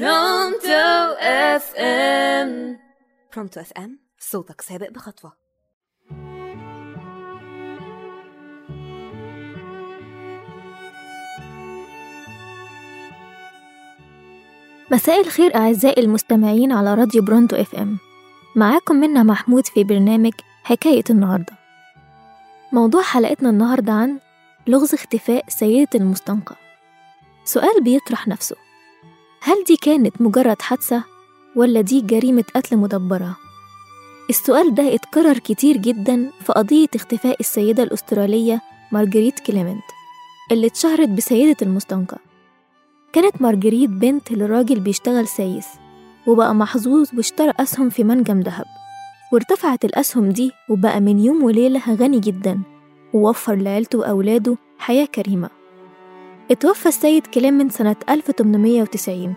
Pronto FM Pronto FM صوتك سابق بخطوة. مساء الخير أعزائي المستمعين على راديو Pronto FM معاكم منة محمود في برنامج حكاية النهاردة. موضوع حلقتنا النهاردة عن لغز اختفاء سيدة المستنقع. سؤال بيطرح نفسه. هل دي كانت مجرد حادثة ولا دي جريمة قتل مدبرة؟ السؤال ده اتكرر كتير جدا في قضية اختفاء السيدة الأسترالية مارجريت كليمنت اللي اتشهرت بسيدة المستنقع. كانت مارجريت بنت لراجل بيشتغل سايس وبقى محظوظ واشترى أسهم في منجم دهب وارتفعت الأسهم دي وبقى من يوم وليلة غني جدا ووفر لعيلته وأولاده حياة كريمة. اتوفى السيد كليمنت سنة 1890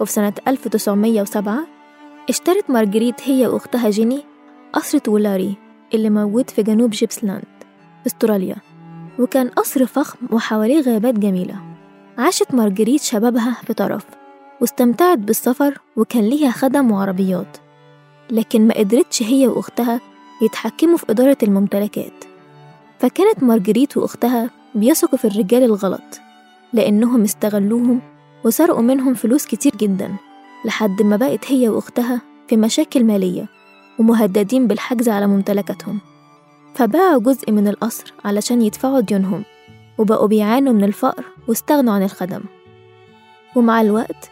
وفي سنة 1907 اشترت مارجريت هي وأختها جيني قصر تولاري اللي موجود في جنوب جيبسلاند أستراليا وكان قصر فخم وحواليه غابات جميلة. عاشت مارجريت شبابها في ترف واستمتعت بالسفر وكان ليها خدم وعربيات. لكن ما قدرتش هي وأختها يتحكموا في إدارة الممتلكات. فكانت مارجريت وأختها بيثقوا في الرجال الغلط. لأنهم استغلوهم وسرقوا منهم فلوس كتير جدا لحد ما بقت هي وأختها في مشاكل مالية ومهددين بالحجز على ممتلكاتهم. فباعوا جزء من القصر علشان يدفعوا ديونهم وبقوا بيعانوا من الفقر واستغنوا عن الخدم. ومع الوقت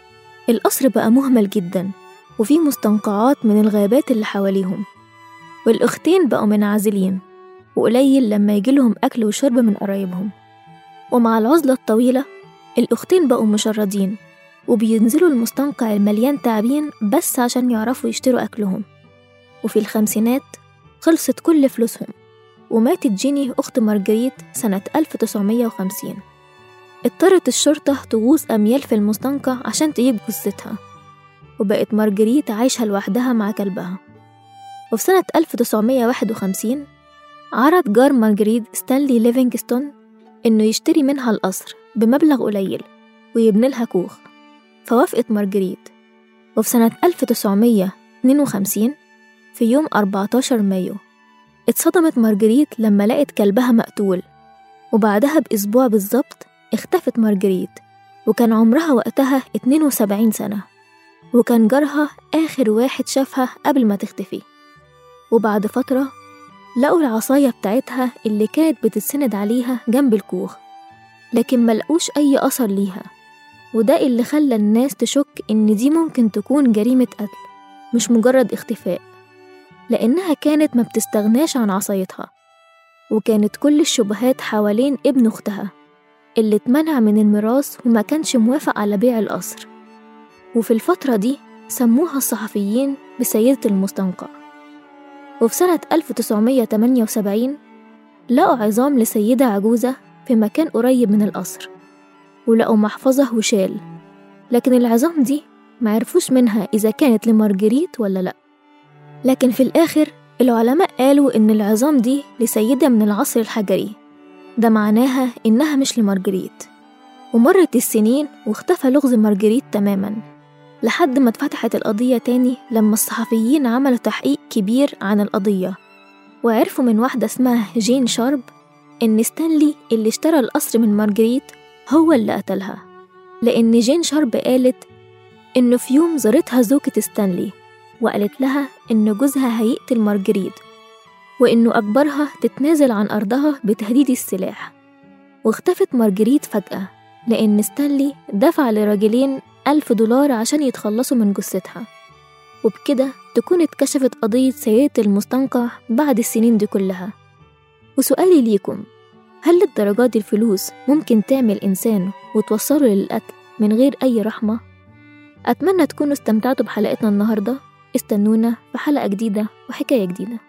القصر بقى مهمل جدا وفيه مستنقعات من الغابات اللي حواليهم. والأختين بقوا منعزلين وقليل لما يجيلهم أكل وشرب من قرايبهم. ومع العزلة الطويلة الأختين بقوا مشردين وبينزلوا المستنقع المليان تعبين بس عشان يعرفوا يشتروا أكلهم. وفي الخمسينات خلصت كل فلوسهم وماتت جيني أخت مارجريت سنة 1950 اضطرت الشرطة تغوص أميال في المستنقع عشان تجيب جثتها وبقت مارجريت عايشة لوحدها مع كلبها. وفي سنة 1951 عرض جار مارجريت ستانلي ليفينغستون إنه يشتري منها القصر بمبلغ قليل ويبني لها كوخ. فوافقت مارجريت وفي سنة 1952 في يوم 14 مايو اتصدمت مارجريت لما لقت كلبها مقتول. وبعدها بأسبوع بالظبط اختفت مارجريت وكان عمرها وقتها 72 سنة. وكان جارها آخر واحد شافها قبل ما تختفي. وبعد فترة لقوا العصاية بتاعتها اللي كانت بتتسند عليها جنب الكوخ لكن ملقوش أي أثر ليها. وده اللي خلى الناس تشك إن دي ممكن تكون جريمة قتل مش مجرد اختفاء. لأنها كانت ما بتستغناش عن عصايتها. وكانت كل الشبهات حوالين ابن أختها اللي اتمنع من الميراث وما كانش موافق على بيع القصر. وفي الفترة دي سموها الصحفيين بسيدة المستنقع. وفي سنة 1978 لقوا عظام لسيدة عجوزة في مكان قريب من القصر ولقوا محفظة وشال لكن العظام دي معرفوش منها إذا كانت لمارجريت ولا لأ. لكن في الآخر العلماء قالوا إن العظام دي لسيدة من العصر الحجري ده معناها إنها مش لمارجريت. ومرت السنين واختفى لغز مارجريت تماما. لحد ما اتفتحت القضية تاني لما الصحفيين عملوا تحقيق كبير عن القضية وعرفوا من واحدة اسمها جين شارب إن ستانلي اللي اشترى القصر من مارجريت هو اللي قتلها لأن جين شارب قالت إنه في يوم زارتها زوجة ستانلي وقالت لها إن جوزها هيقتل مارجريت وإنه أجبرها تتنازل عن أرضها بتهديد السلاح. واختفت مارجريت فجأة لأن ستانلي دفع لراجلين ألف دولار عشان يتخلصوا من جثتها. وبكده تكون اتكشفت قضية سيدة المستنقع بعد السنين دي كلها. وسؤالي ليكم هل للدرجة دي الفلوس ممكن تعمي إنسان وتوصله للقتل من غير أي رحمة؟ أتمنى تكونوا استمتعتوا بحلقتنا النهاردة. استنونا في حلقة جديدة وحكاية جديدة.